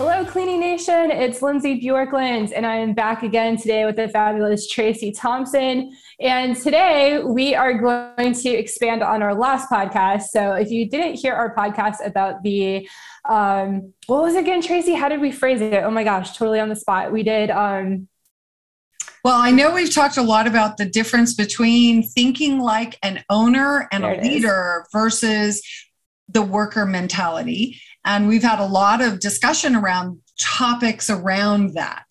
Hello, Cleaning Nation. It's Lindsay Bjorklund, and I am back again today with the fabulous Tracey Thompson. And today we are going to expand on our last podcast. So if you didn't hear our podcast about the, um, what was it again, Tracey? How did we phrase it? Oh my gosh, totally on the spot. We did. Um, well, I know we've talked a lot about the difference between thinking like an owner and a leader versus the worker mentality. And we've had a lot of discussion around topics around that.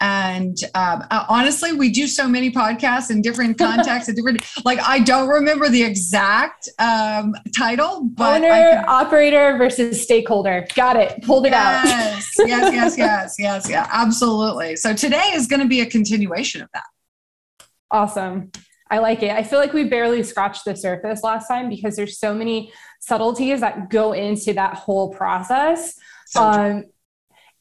And um, uh, honestly, we do so many podcasts in different contexts and different, like, I don't remember the exact um, title, but owner, can, operator versus stakeholder. Got it. Pulled it yes, out. yes, yes, yes, yes, yeah, absolutely. So today is going to be a continuation of that. Awesome. I like it. I feel like we barely scratched the surface last time because there's so many subtleties that go into that whole process. So um,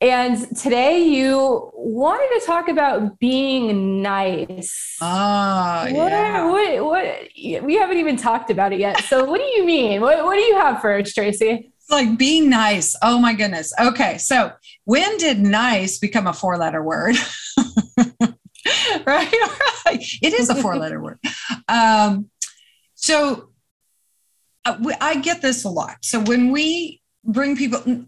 and today you wanted to talk about being nice. Ah, what, yeah. What, what, we haven't even talked about it yet. So what do you mean? What, what do you have for us, Tracey? like being nice. Oh my goodness. Okay. So when did nice become a four letter word? right? It is a four letter word. Um, so uh, I get this a lot. So when we bring people,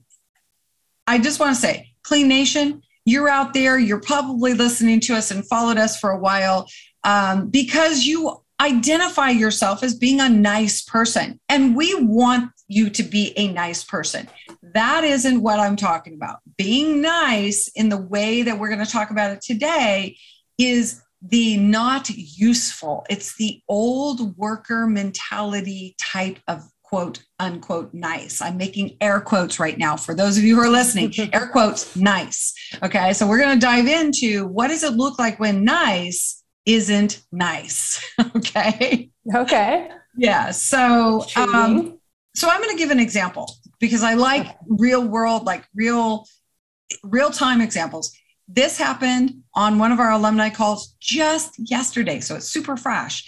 I just want to say, Clean Nation, you're out there, you're probably listening to us and followed us for a while um, because you identify yourself as being a nice person. And we want you to be a nice person. That isn't what I'm talking about. Being nice in the way that we're going to talk about it today is the not useful. It's the old worker mentality type of quote unquote nice. I'm making air quotes right now for those of you who are listening. air quotes nice. Okay. So we're going to dive into what does it look like when nice isn't nice. okay. Okay. Yeah. So, um, so I'm going to give an example because I like real world, like real, real time examples. This happened on one of our alumni calls just yesterday, so it's super fresh.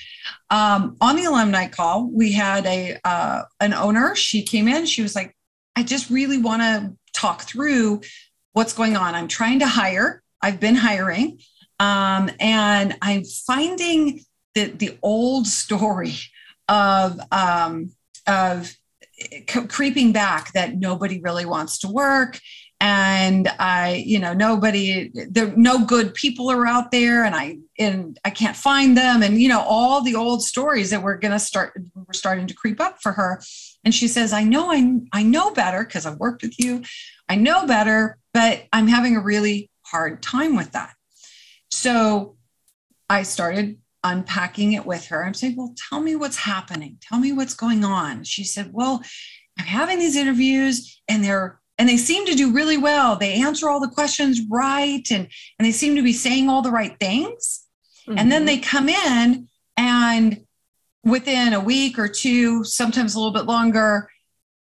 Um, on the alumni call, we had a uh, an owner. She came in. She was like, "I just really want to talk through what's going on. I'm trying to hire. I've been hiring, um, and I'm finding that the old story of um, of creeping back that nobody really wants to work and i you know nobody there no good people are out there and i and i can't find them. And you know all the old stories that we're to start we're starting to creep up for her. And she says i know i, I know better because i've worked with you. I know better but i'm having a really hard time with that. So i started unpacking it with her. I'm saying well tell me what's happening. Tell me what's going on. She said well i'm having these interviews and they're and they seem to do really well. They answer all the questions right and, and they seem to be saying all the right things. Mm-hmm. And then mm-hmm. they come in and within a week or two, sometimes a little bit longer,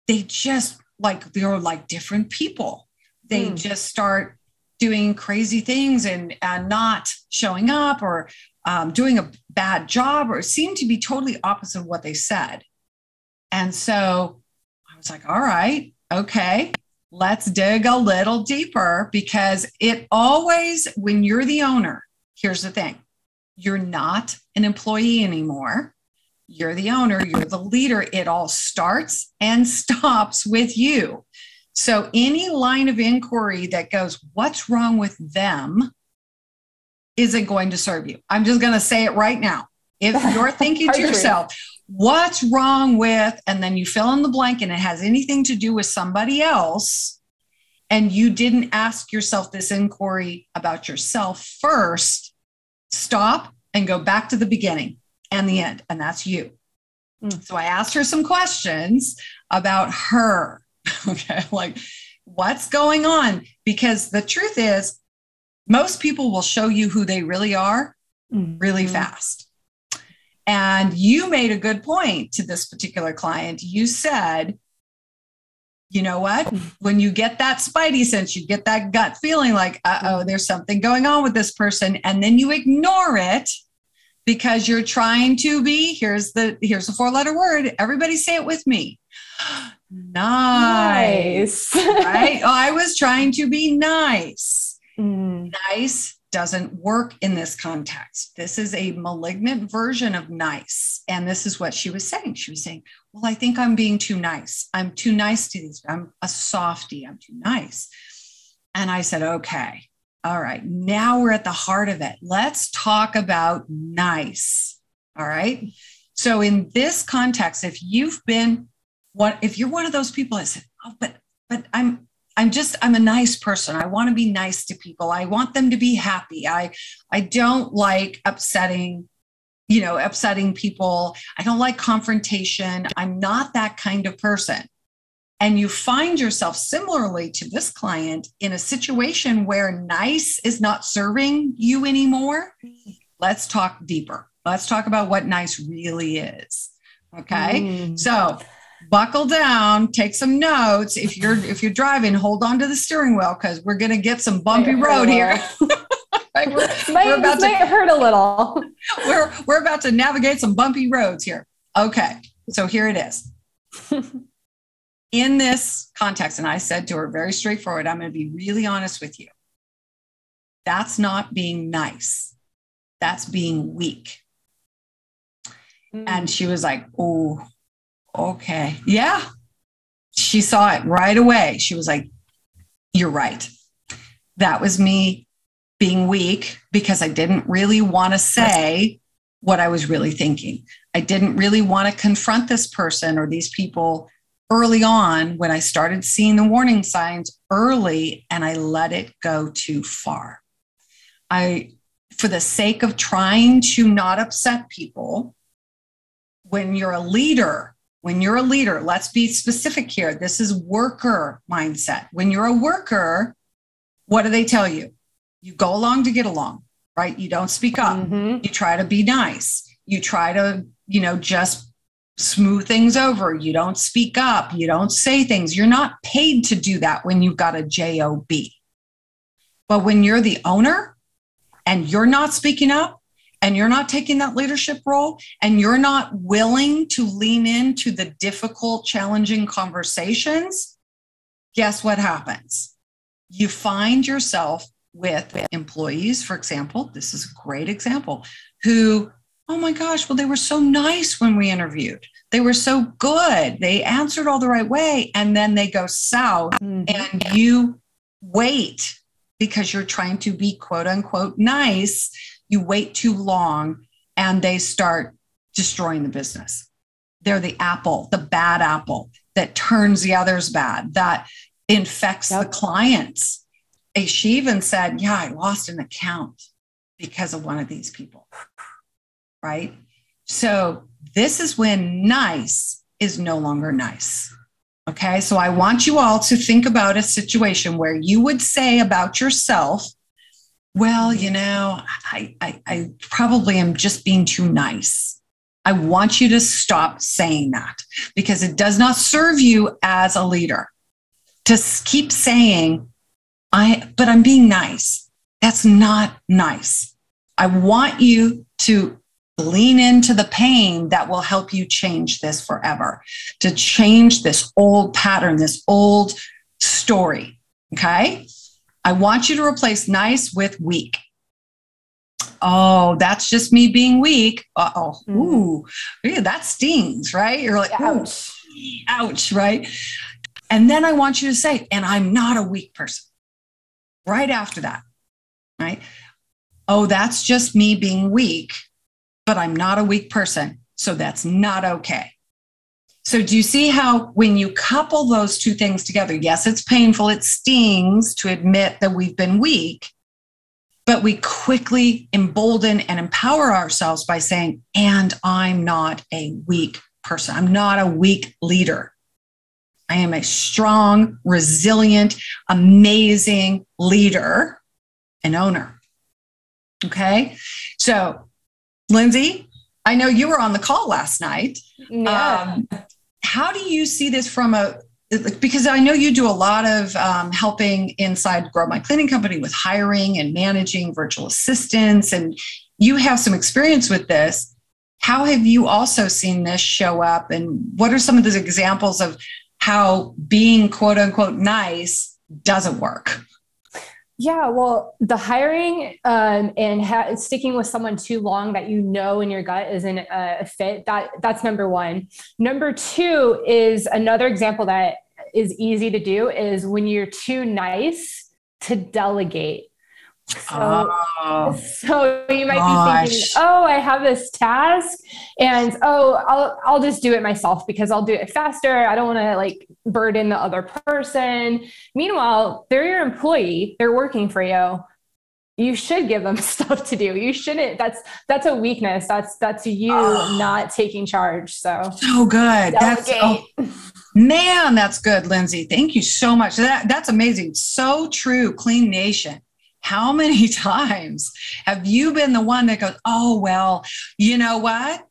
they just like they're like different people. They mm. just start doing crazy things and, and not showing up or um, doing a bad job or seem to be totally opposite of what they said. And so I was like, all right, okay let's dig a little deeper because it always, when you're the owner, here's the thing you're not an employee anymore. You're the owner, you're the leader. It all starts and stops with you. So, any line of inquiry that goes, What's wrong with them? isn't going to serve you. I'm just going to say it right now. If you're thinking to yourself, what's wrong with, and then you fill in the blank and it has anything to do with somebody else, and you didn't ask yourself this inquiry about yourself first, stop and go back to the beginning and the end, and that's you. Mm. So I asked her some questions about her. Okay, like what's going on? Because the truth is, most people will show you who they really are mm-hmm. really fast. And you made a good point to this particular client. You said, you know what? When you get that spidey sense, you get that gut feeling like, uh oh, there's something going on with this person. And then you ignore it because you're trying to be here's the here's a four letter word everybody say it with me nice, nice. right oh, i was trying to be nice mm. nice doesn't work in this context. This is a malignant version of nice. And this is what she was saying. She was saying well i think i'm being too nice. I'm too nice to these. I'm a softy i'm too nice. And i said okay. All right, now we're at the heart of it. Let's talk about nice. All right. So in this context, if you've been what if you're one of those people that said, "Oh, but but I'm I'm just I'm a nice person. I want to be nice to people. I want them to be happy. I I don't like upsetting you know, upsetting people. I don't like confrontation. I'm not that kind of person and you find yourself similarly to this client in a situation where nice is not serving you anymore, let's talk deeper. Let's talk about what nice really is. Okay. Mm. So buckle down, take some notes. If you're if you're driving, hold on to the steering wheel because we're gonna get some bumpy road here. right? We're, might, we're about to hurt a little. we're we're about to navigate some bumpy roads here. Okay, so here it is in this context, and I said to her very straightforward, I'm going to be really honest with you. That's not being nice. That's being weak. Mm. And she was like, Oh, okay. Yeah. She saw it right away. She was like, You're right. That was me being weak because I didn't really want to say what I was really thinking. I didn't really want to confront this person or these people early on when I started seeing the warning signs early and I let it go too far. I, for the sake of trying to not upset people, when you're a leader, when you're a leader, let's be specific here. This is worker mindset. When you're a worker, what do they tell you? You go along to get along, right? You don't speak up. Mm-hmm. You try to be nice. You try to, you know, just smooth things over. You don't speak up. You don't say things. You're not paid to do that when you've got a job. But when you're the owner and you're not speaking up and you're not taking that leadership role and you're not willing to lean into the difficult, challenging conversations, guess what happens? You find yourself with employees, for example, this is a great example, who oh my gosh, well, they were so nice when we interviewed. They were so good. They answered all the right way. And then they go south, mm-hmm. and you wait because you're trying to be quote unquote nice. You wait too long and they start destroying the business. They're the apple, the bad apple that turns the others bad, that infects yep. the clients. She even said, Yeah, I lost an account because of one of these people right? So this is when nice is no longer nice. Okay, so I want you all to think about a situation where you would say about yourself, well, you know, I, I, I probably am just being too nice. I want you to stop saying that because it does not serve you as a leader to keep saying, I, but I'm being nice. That's not nice. I want you to lean into the pain that will help you change this forever, to change this old pattern, this old story. Okay. I want you to replace nice with weak. Oh, that's just me being weak. Uh oh. Mm. Ooh, yeah, that stings, right? You're like, ouch, ouch, right? And then I want you to say, and I'm not a weak person. Right after that, right? Oh, that's just me being weak but I'm not a weak person. So that's not okay. So, do you see how when you couple those two things together, yes, it's painful, it stings to admit that we've been weak, but we quickly embolden and empower ourselves by saying, and I'm not a weak person. I'm not a weak leader. I am a strong, resilient, amazing leader and owner. Okay. So, Lindsay, I know you were on the call last night. Yeah. Um, how do you see this from a because I know you do a lot of um, helping inside Grow My Cleaning Company with hiring and managing virtual assistants, and you have some experience with this. How have you also seen this show up, and what are some of the examples of how being quote unquote nice doesn't work? Yeah, well, the hiring um, and ha- sticking with someone too long that you know in your gut isn't a fit. That that's number one. Number two is another example that is easy to do is when you're too nice to delegate. So, oh, so you might gosh. be thinking, oh, I have this task and oh, I'll I'll just do it myself because I'll do it faster. I don't want to like burden the other person. Meanwhile, they're your employee, they're working for you. You should give them stuff to do. You shouldn't. That's that's a weakness. That's that's you oh, not taking charge. So so good. Delegate. That's oh, man, that's good, Lindsay. Thank you so much. That that's amazing. So true. Clean Nation how many times have you been the one that goes, oh, well, you know what?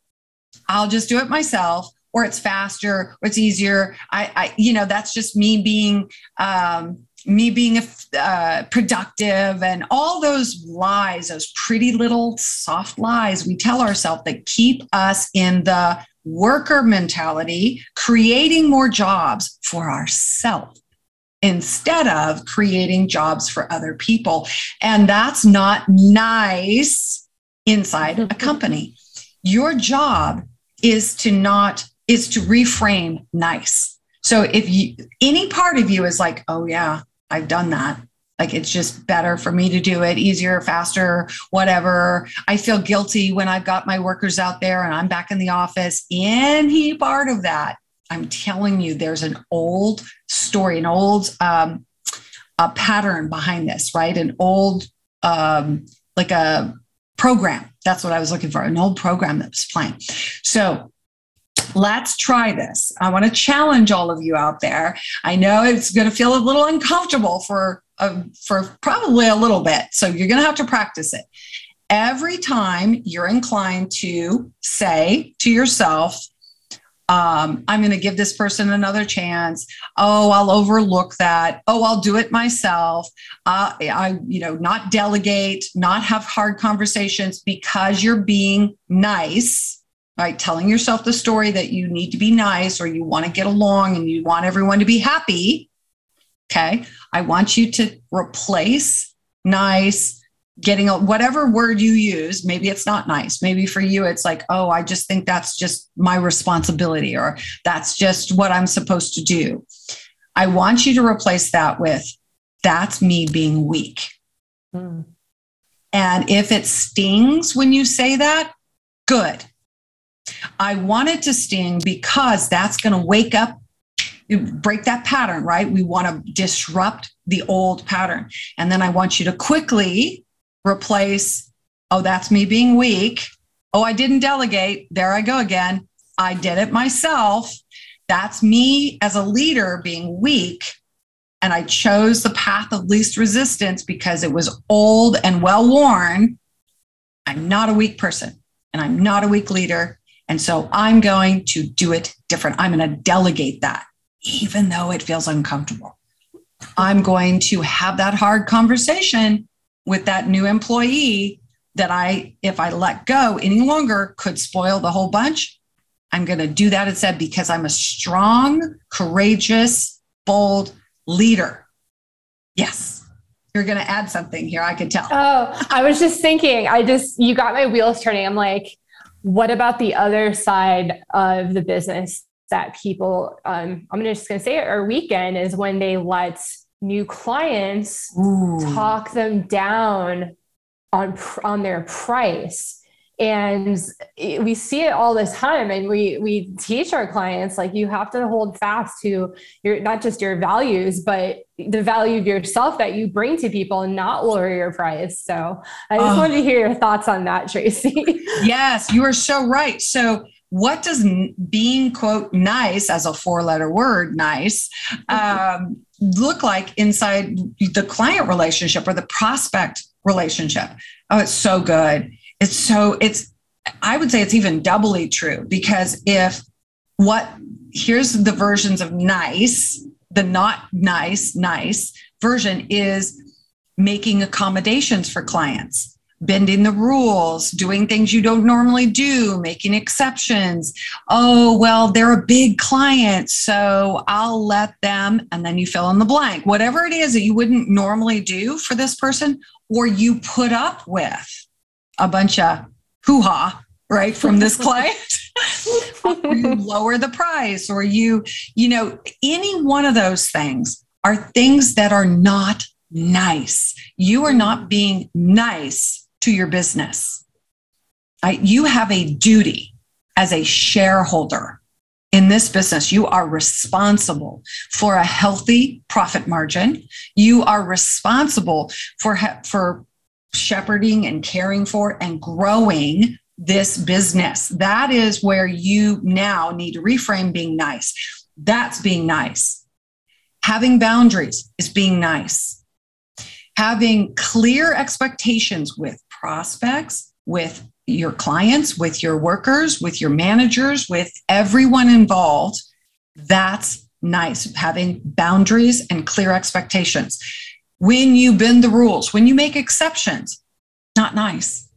I'll just do it myself, or it's faster, or it's easier. I, I you know, that's just me being, um, me being uh, productive and all those lies, those pretty little soft lies we tell ourselves that keep us in the worker mentality, creating more jobs for ourselves instead of creating jobs for other people. And that's not nice inside a company. Your job is to not, is to reframe nice. So if you, any part of you is like, oh yeah, I've done that. Like it's just better for me to do it easier, faster, whatever. I feel guilty when I've got my workers out there and I'm back in the office. Any part of that I'm telling you, there's an old story, an old um, a pattern behind this, right? An old, um, like a program. That's what I was looking for, an old program that was playing. So let's try this. I want to challenge all of you out there. I know it's going to feel a little uncomfortable for uh, for probably a little bit, so you're going to have to practice it. Every time you're inclined to say to yourself, um, I'm going to give this person another chance. Oh, I'll overlook that. Oh, I'll do it myself. Uh, I, you know, not delegate, not have hard conversations because you're being nice, right? Telling yourself the story that you need to be nice or you want to get along and you want everyone to be happy. Okay. I want you to replace nice getting a, whatever word you use maybe it's not nice. Maybe for you it's like oh i just think that's just my responsibility or that's just what i'm supposed to do. I want you to replace that with that's me being weak. Mm. and if it stings when you say that good. I want it to sting because that's going to wake up break that pattern right? We want to disrupt the old pattern. And then i want you to quickly replace, oh, that's me being weak. Oh, I didn't delegate. There I go again. I did it myself. That's me as a leader being weak. And I chose the path of least resistance because it was old and well worn. I'm not a weak person and I'm not a weak leader. And so I'm going to do it different. I'm going to delegate that, even though it feels uncomfortable. I'm going to have that hard conversation with that new employee that I, if I let go any longer, could spoil the whole bunch. I'm going to do that instead because I'm a strong, courageous, bold leader. Yes. You're going to add something here. I can tell. Oh, I was just thinking, I just, you got my wheels turning. I'm like, what about the other side of the business that people, um, I'm just going to say it, are weekend is when they let new clients Ooh. talk them down on on their price. And we see it all the time. And we we teach our clients like you have to hold fast to your not just your values but the value of yourself that you bring to people and not lower your price. So i just oh. wanted to hear your thoughts on that tracey. Yes you are so right. So what does being quote nice as a four letter word nice um, look like inside the client relationship or the prospect relationship? Oh it's so good. It's so it's I would say it's even doubly true because if what here's the versions of nice, the not nice, nice version is making accommodations for clients bending the rules, doing things you don't normally do, making exceptions. Oh, well, they're a big client, so I'll let them, and then you fill in the blank. Whatever it is that you wouldn't normally do for this person, or you put up with a bunch of hoo ha, right, from this client. you lower the price, or you, you know, any one of those things are things that are not nice. You are not being nice to your business. Right? You have a duty as a shareholder in this business. You are responsible for a healthy profit margin. You are responsible for, for shepherding and caring for and growing this business. That is where you now need to reframe being nice. That's being nice. Having boundaries is being nice. Having clear expectations with prospects, with your clients, with your workers, with your managers, with everyone involved. That's nice, having boundaries and clear expectations. When you bend the rules, when you make exceptions, not nice,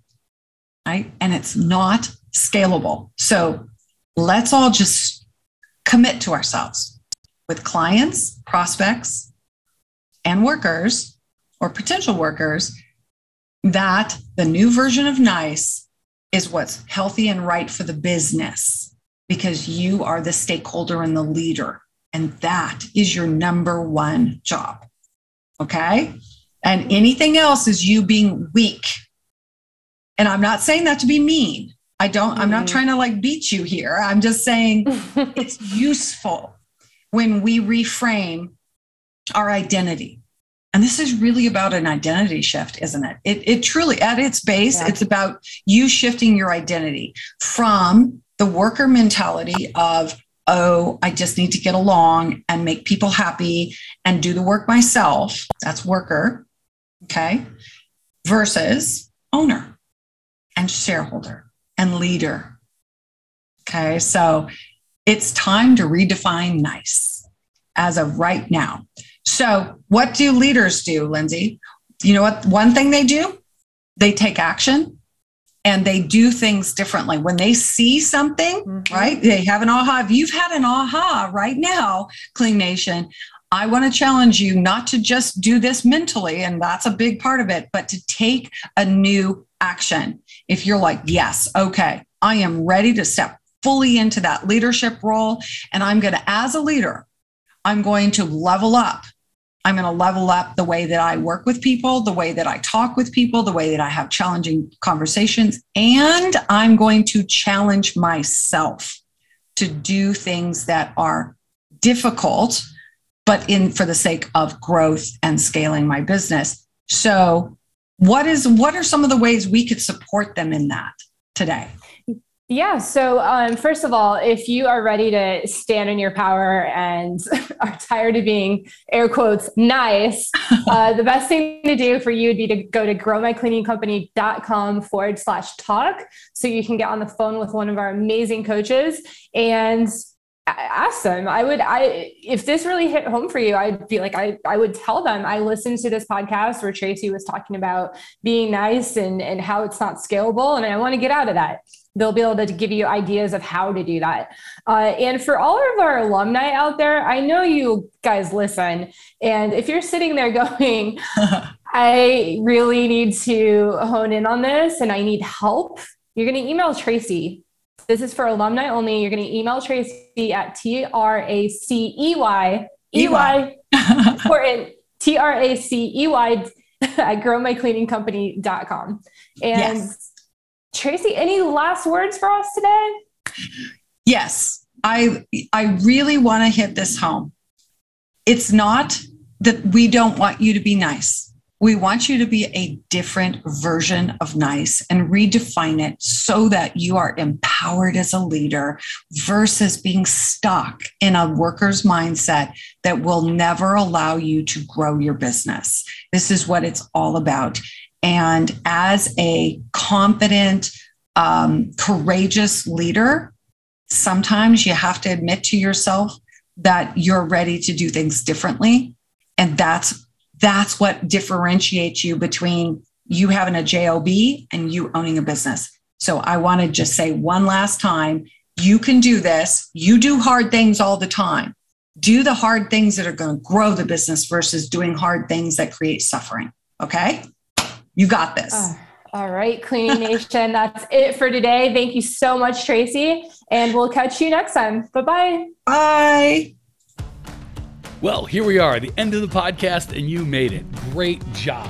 right? And it's not scalable. So let's all just commit to ourselves with clients, prospects, and workers or potential workers that the new version of nice is what's healthy and right for the business because you are the stakeholder and the leader. And that is your number one job. Okay. And anything else is you being weak. And I'm not saying that to be mean. I don't, mm-hmm. I'm not mm-hmm. trying to like beat you here. I'm just saying it's useful when we reframe our identity and this is really about an identity shift, isn't it? It, it truly, at its base, yeah. it's about you shifting your identity from the worker mentality of, oh, I just need to get along and make people happy and do the work myself. That's worker. Okay. Versus owner and shareholder and leader. Okay. So it's time to redefine nice as of right now. So, what do leaders do, Lindsay? You know what? One thing they do, they take action and they do things differently. When they see something, mm-hmm. right? They have an aha. If you've had an aha right now, Clean Nation, I want to challenge you not to just do this mentally, and that's a big part of it, but to take a new action. If you're like, yes, okay, I am ready to step fully into that leadership role, and I'm going to, as a leader, I'm going to level up I'm going to level up the way that I work with people, the way that I talk with people, the way that I have challenging conversations. And I'm going to challenge myself to do things that are difficult, but in for the sake of growth and scaling my business. So, what is what are some of the ways we could support them in that today? Yeah. So, um, first of all, if you are ready to stand in your power and are tired of being air quotes nice, uh, the best thing to do for you would be to go to growmycleaningcompany.com forward slash talk. So you can get on the phone with one of our amazing coaches and ask them i would i if this really hit home for you i'd be like i i would tell them i listened to this podcast where tracey was talking about being nice and and how it's not scalable and i want to get out of that they'll be able to give you ideas of how to do that. Uh, and for all of our alumni out there, I know you guys listen. And if you're sitting there going, I really need to hone in on this and I need help, you're going to email Tracey. This is for alumni only. You're going to email Tracey at T R A C E Y E Y important T R A C E Y at growmycleaningcompany.com. And yes Tracey, any last words for us today? Yes, I I really want to hit this home. It's not that we don't want you to be nice. We want you to be a different version of nice and redefine it so that you are empowered as a leader versus being stuck in a worker's mindset that will never allow you to grow your business. This is what it's all about. And as a confident, um, courageous leader, sometimes you have to admit to yourself that you're ready to do things differently. And that's that's what differentiates you between you having a job and you owning a business. So i want to just say one last time you can do this. You do hard things all the time. Do the hard things that are going to grow the business versus doing hard things that create suffering okay you got this. Oh, all right cleaning nation that's it for today. Thank you so much tracey and we'll catch you next time. Bye-bye. Bye. Well, here we are, the end of the podcast, and you made it. Great job.